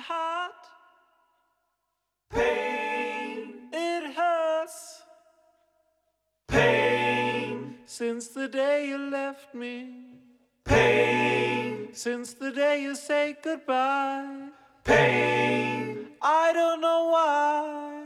heart. Pain, it hurts. Pain, since the day you left me. Pain, since the day you say goodbye. Pain, I don't know why.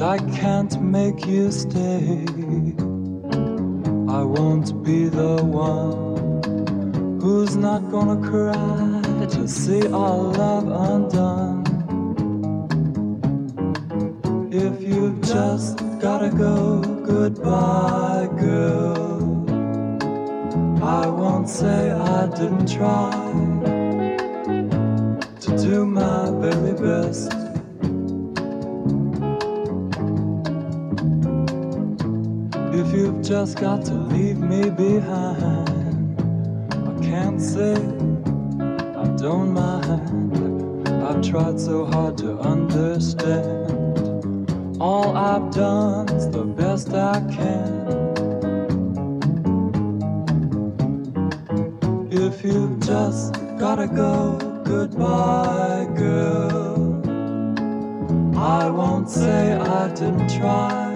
I can't make you stay. I won't be the one who's not gonna cry to see our love undone. If you've just gotta go, goodbye, girl. I won't say I didn't try to do my very best. just got to leave me behind. I can't say I don't mind. I've tried so hard to understand. All I've done is the best I can. If you just gotta go, goodbye, girl. I won't say I didn't try.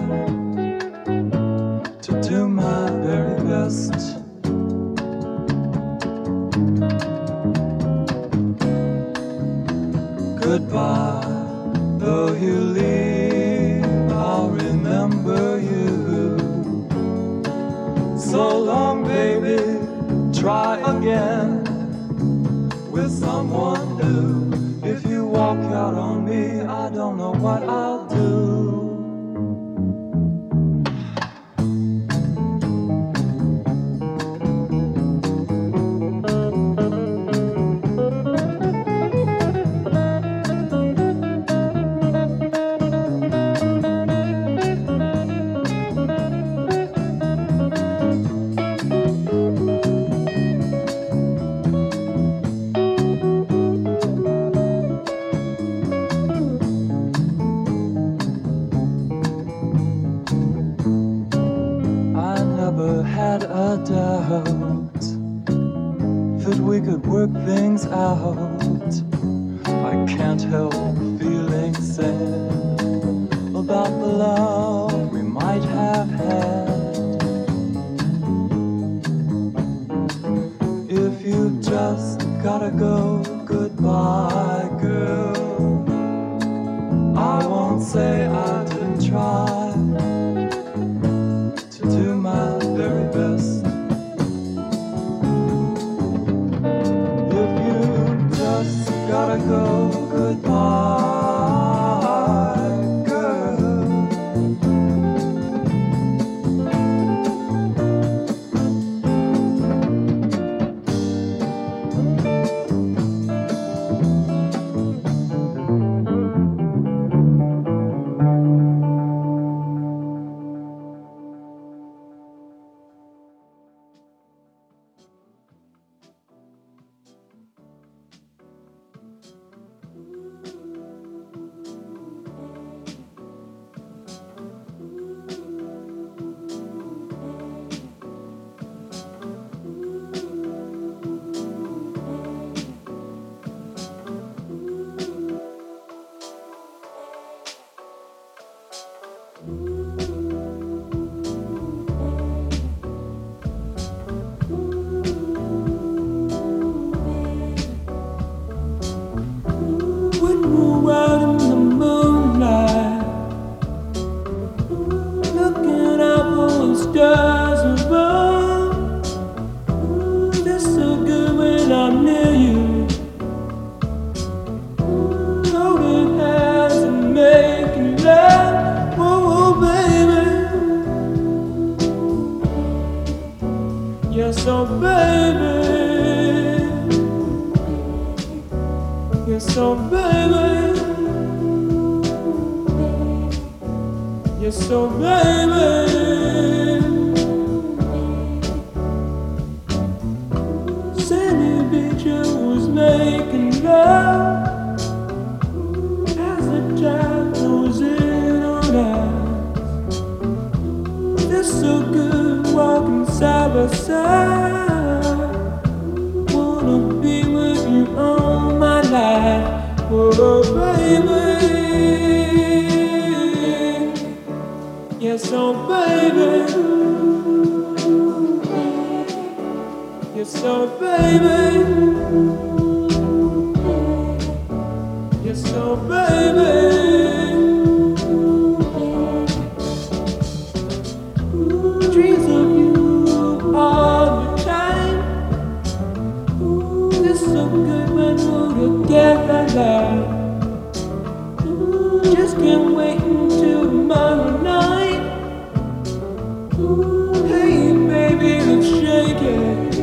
Hey, baby, let's shake it.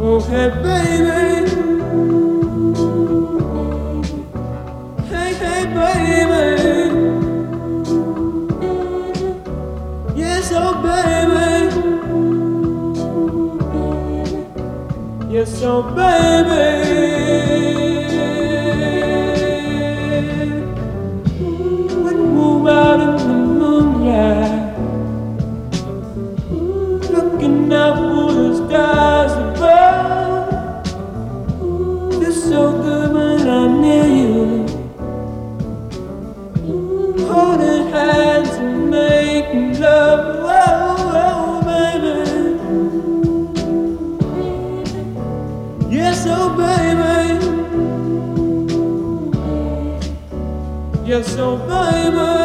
Oh, hey, baby. Hey, hey, baby. Yes, oh, baby. Yes, oh, baby. just so oh, vibrant.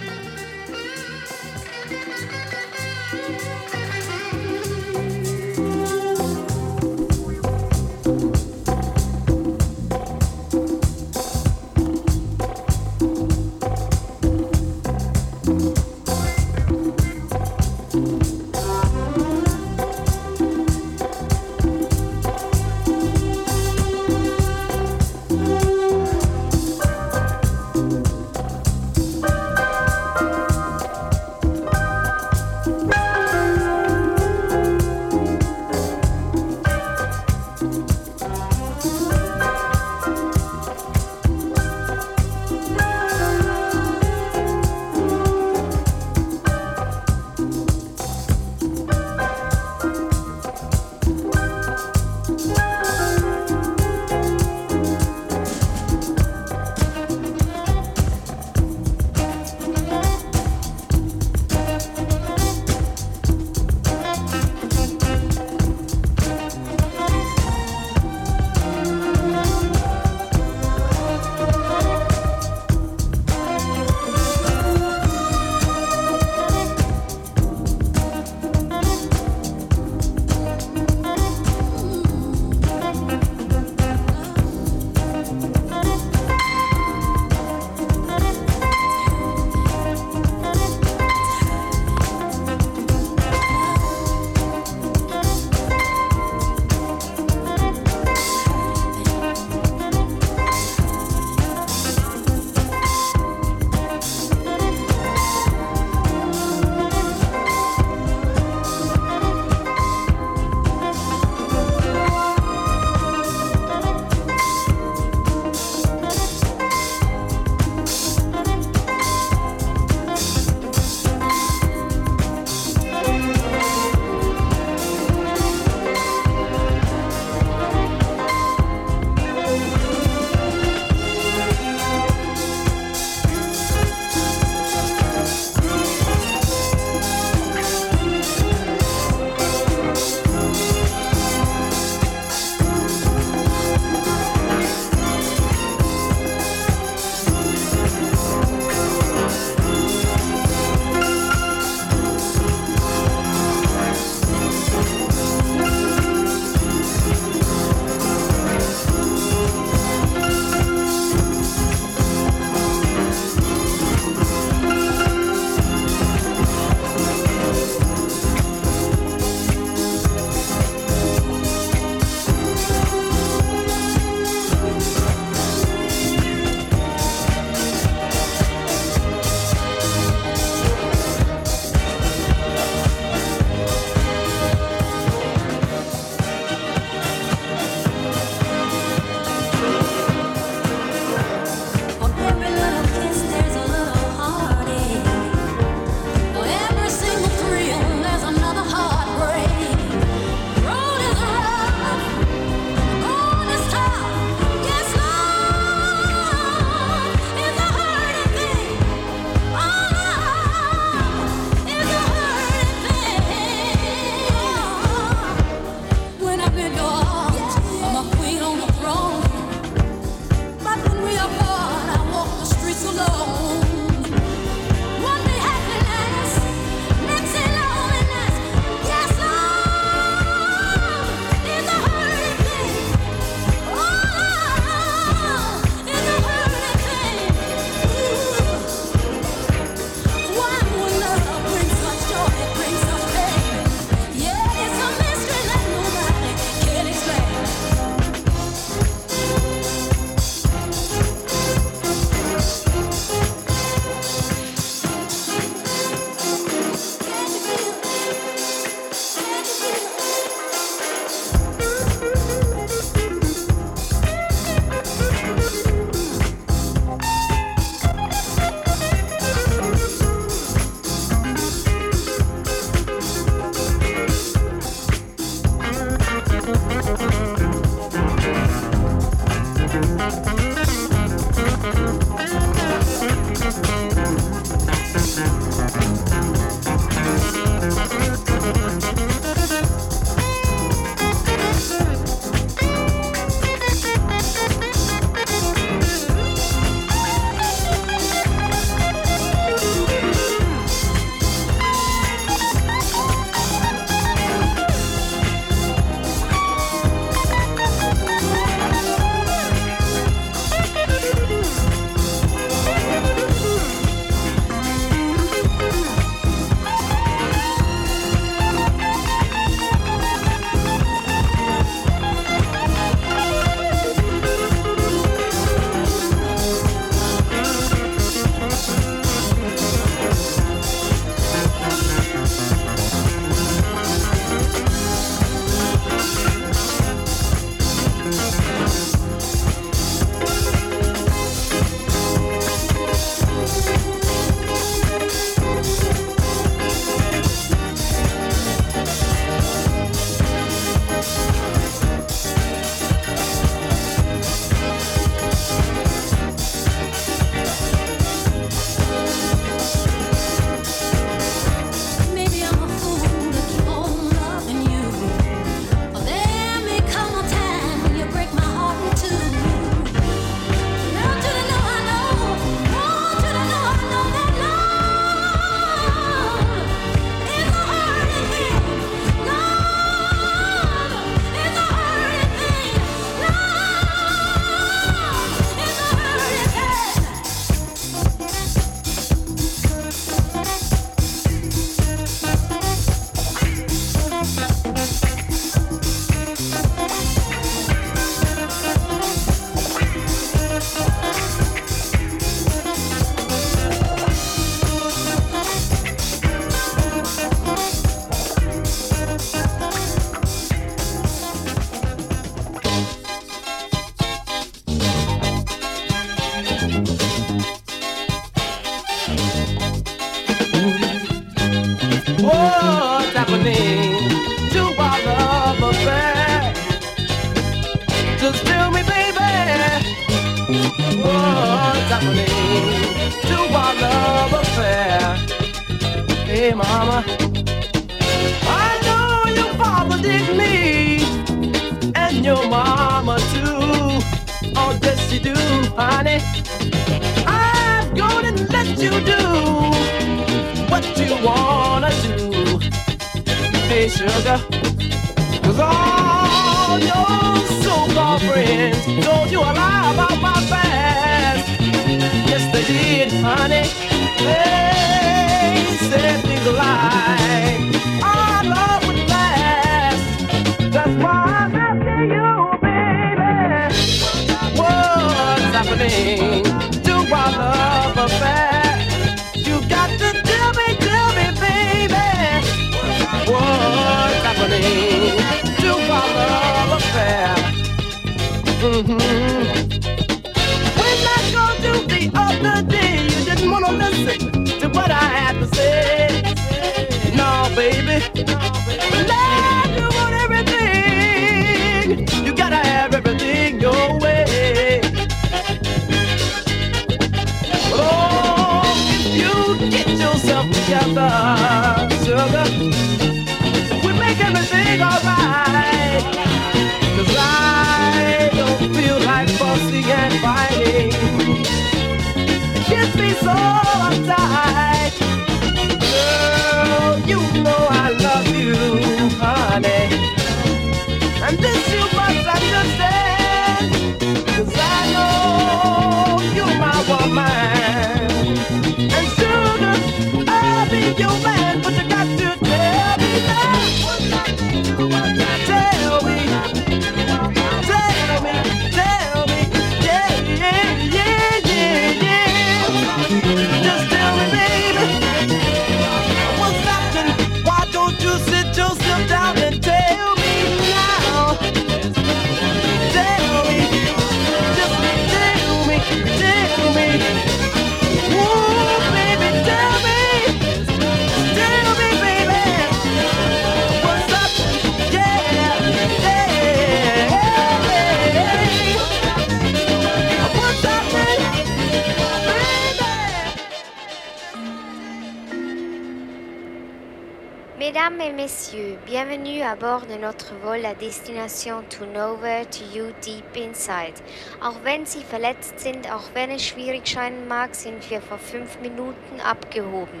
messieurs, bienvenue à bord de notre Vol à Destination Turnover to You Deep Inside. Auch wenn Sie verletzt sind, auch wenn es schwierig scheinen mag, sind wir vor fünf Minuten abgehoben.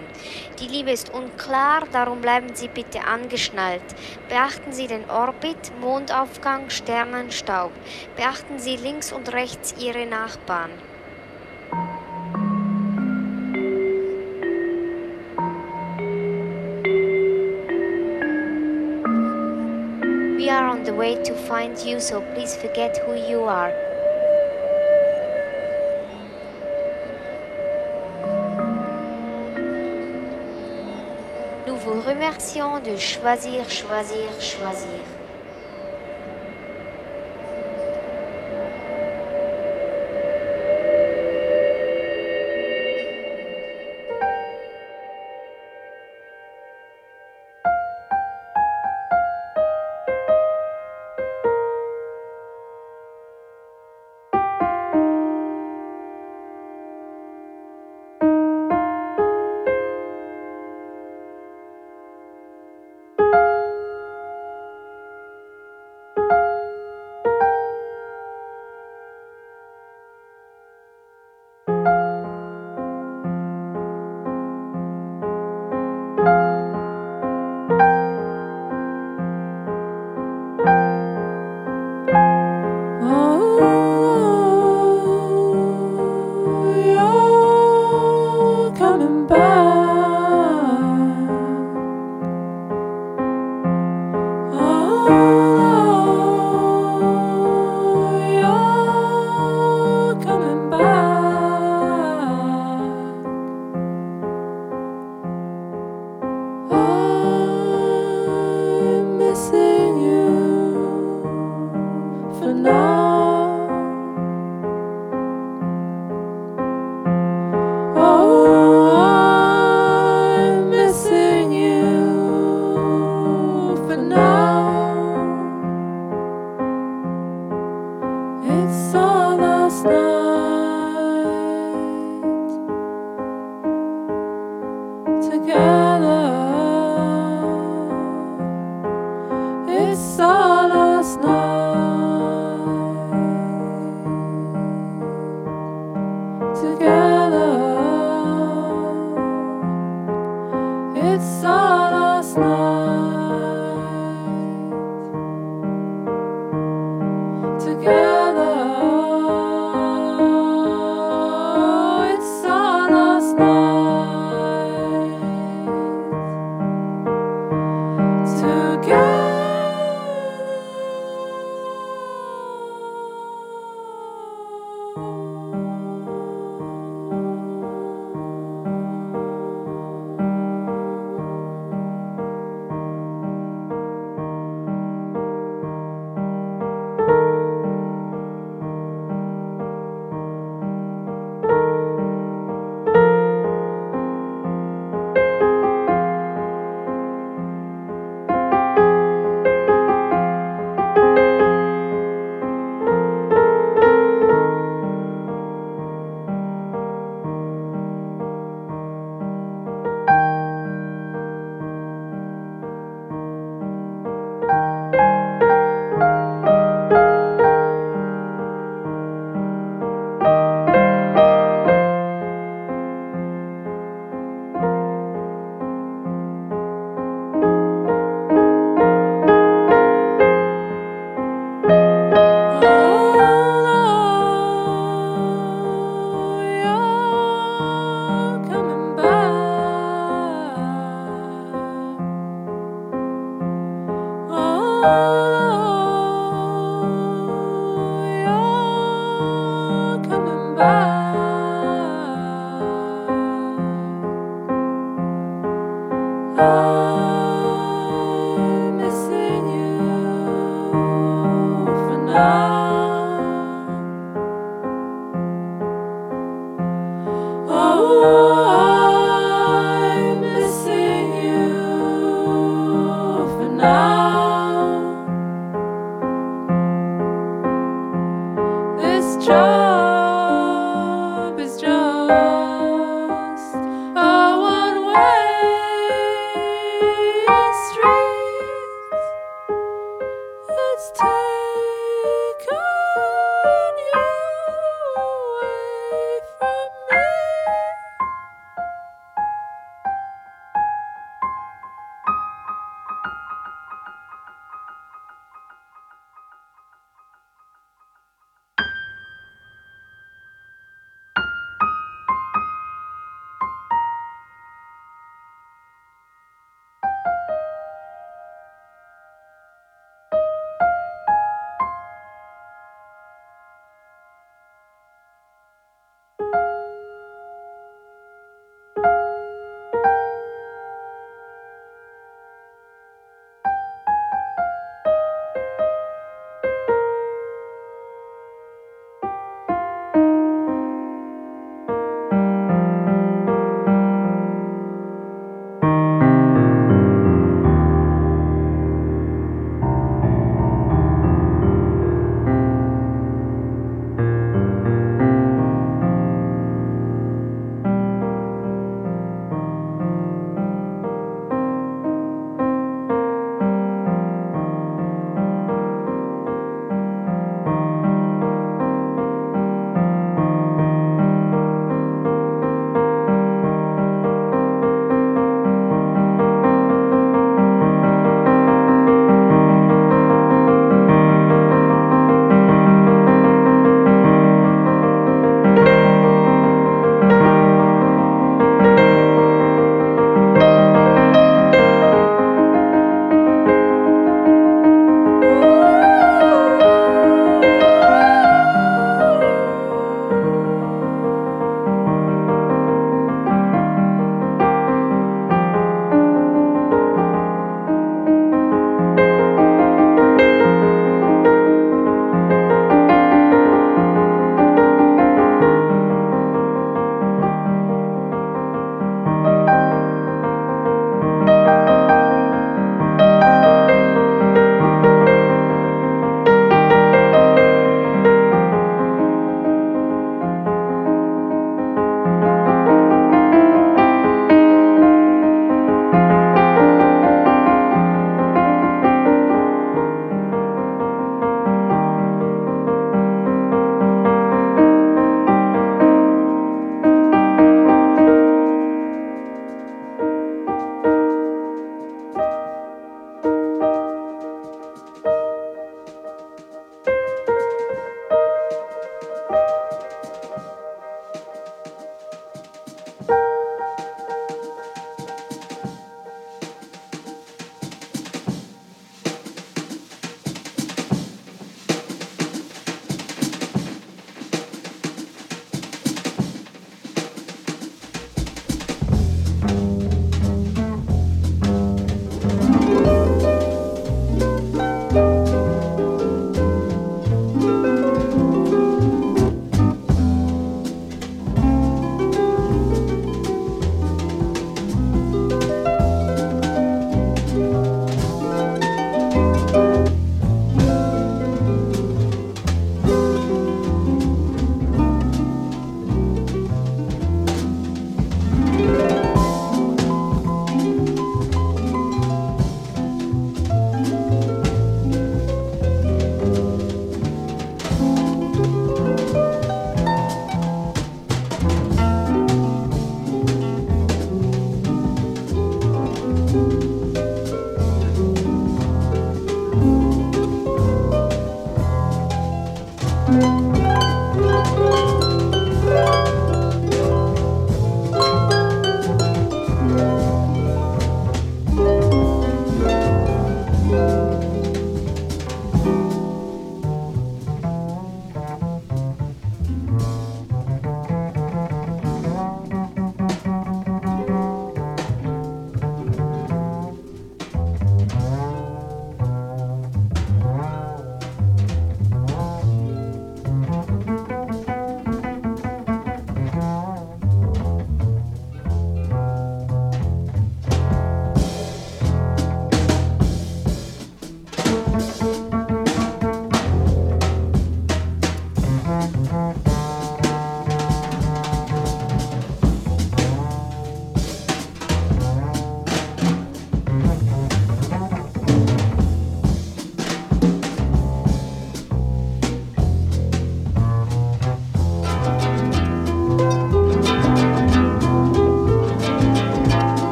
Die Liebe ist unklar, darum bleiben Sie bitte angeschnallt. Beachten Sie den Orbit, Mondaufgang, Sternenstaub. Beachten Sie links und rechts Ihre Nachbarn. We are on the way to find you, so please forget who you are. Nous vous remercions de choisir, choisir, choisir.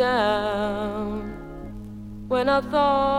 Down when I thought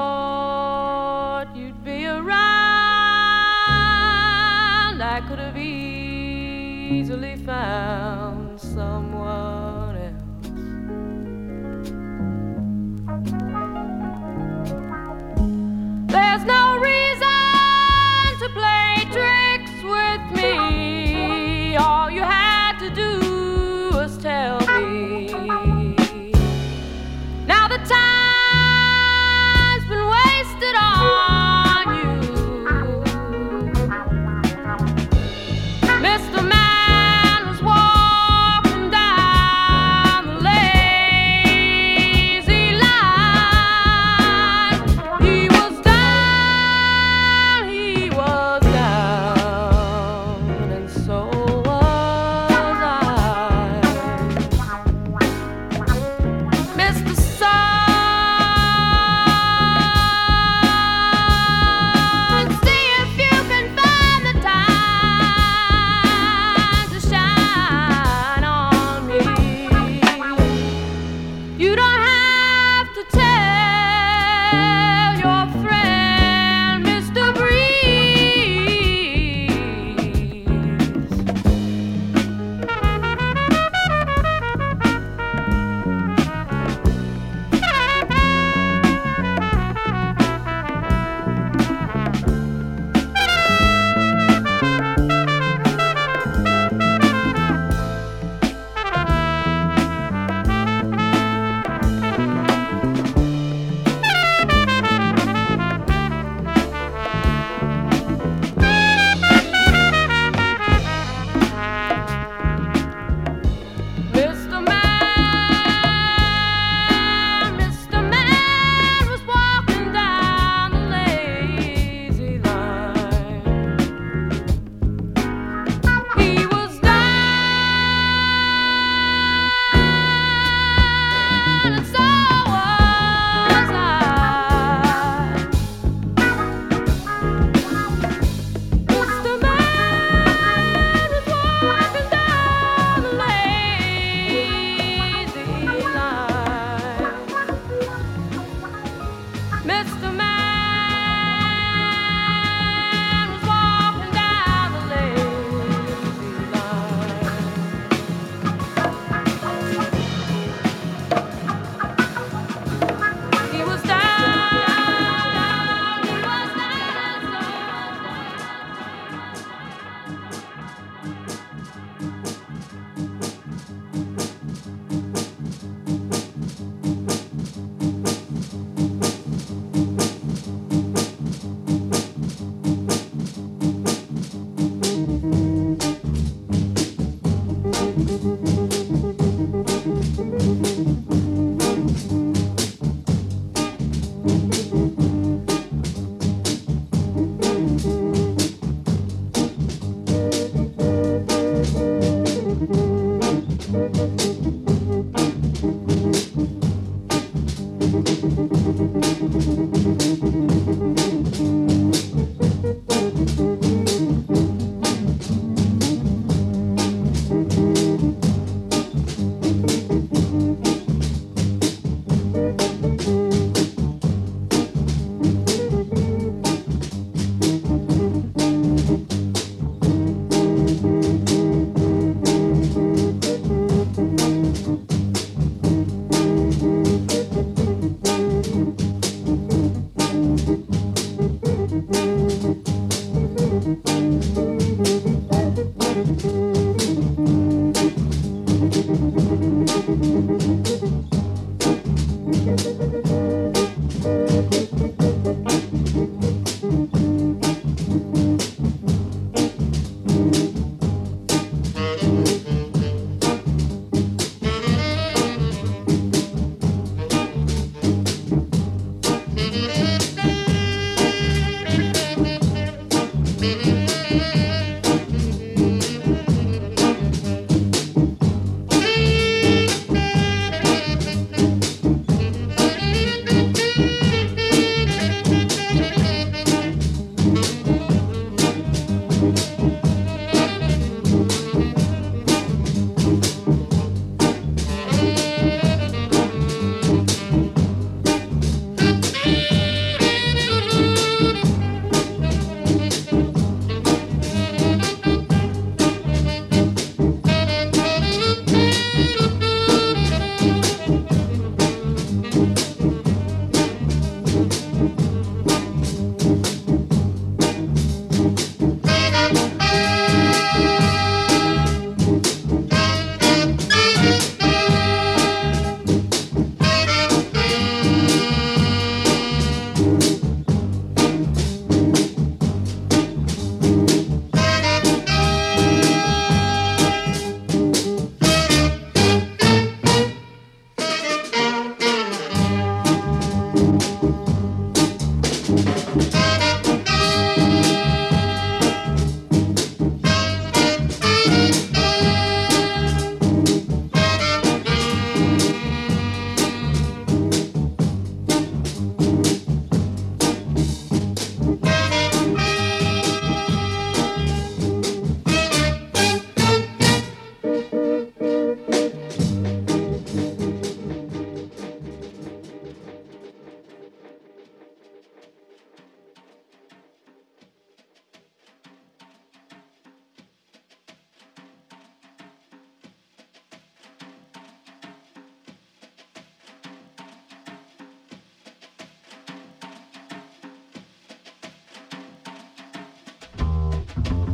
boy.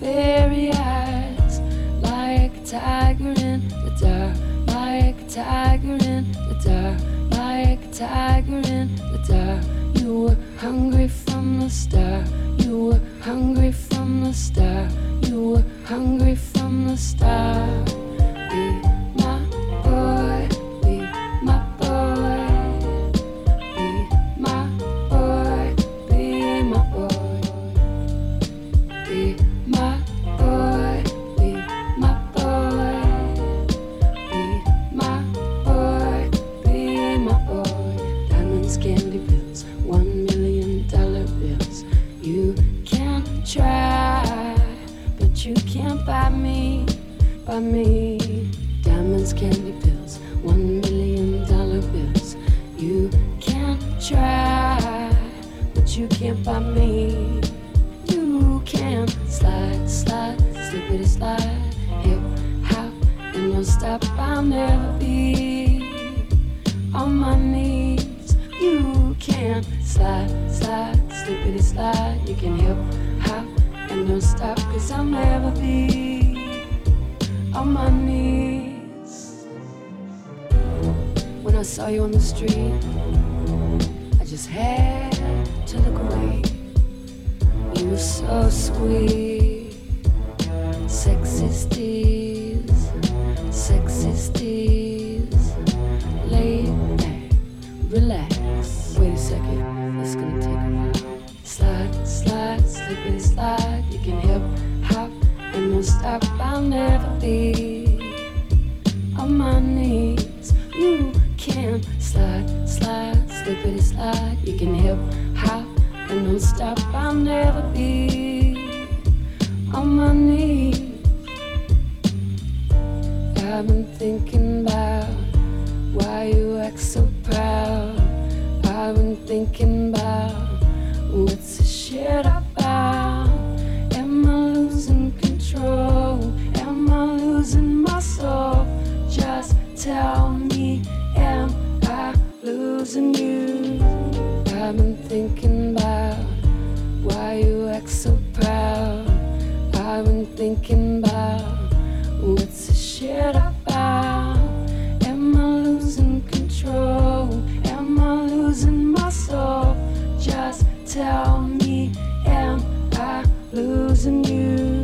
fairy eyes, like a tiger in the dark, like a tiger in the dark, like a tiger in the dark. You were hungry from the start. You were hungry from the start. You were hungry from the start. losing my soul. Just tell me, am I losing you?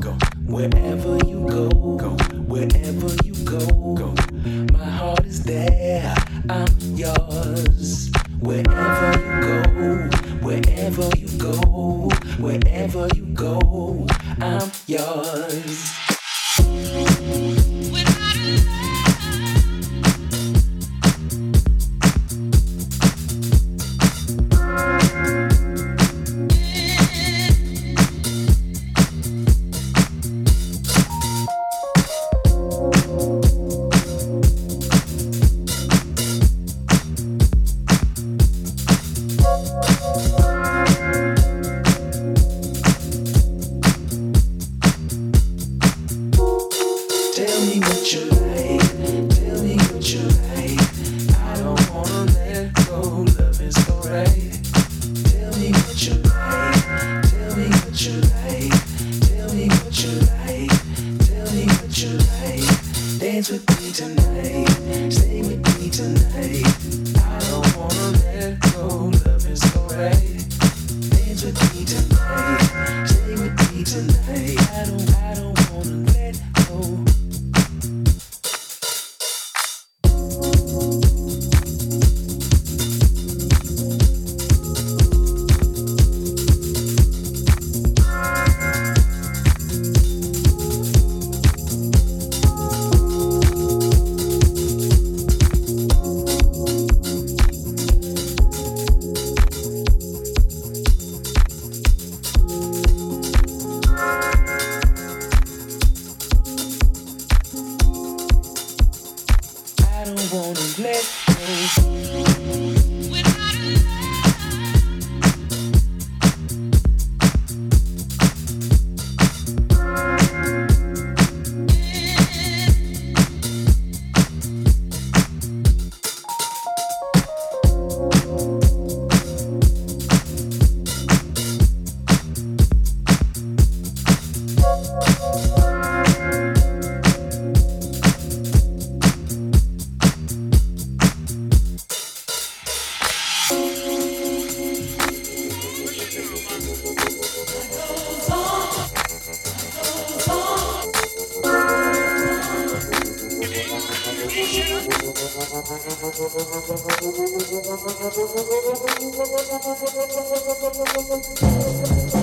Go wherever. thank you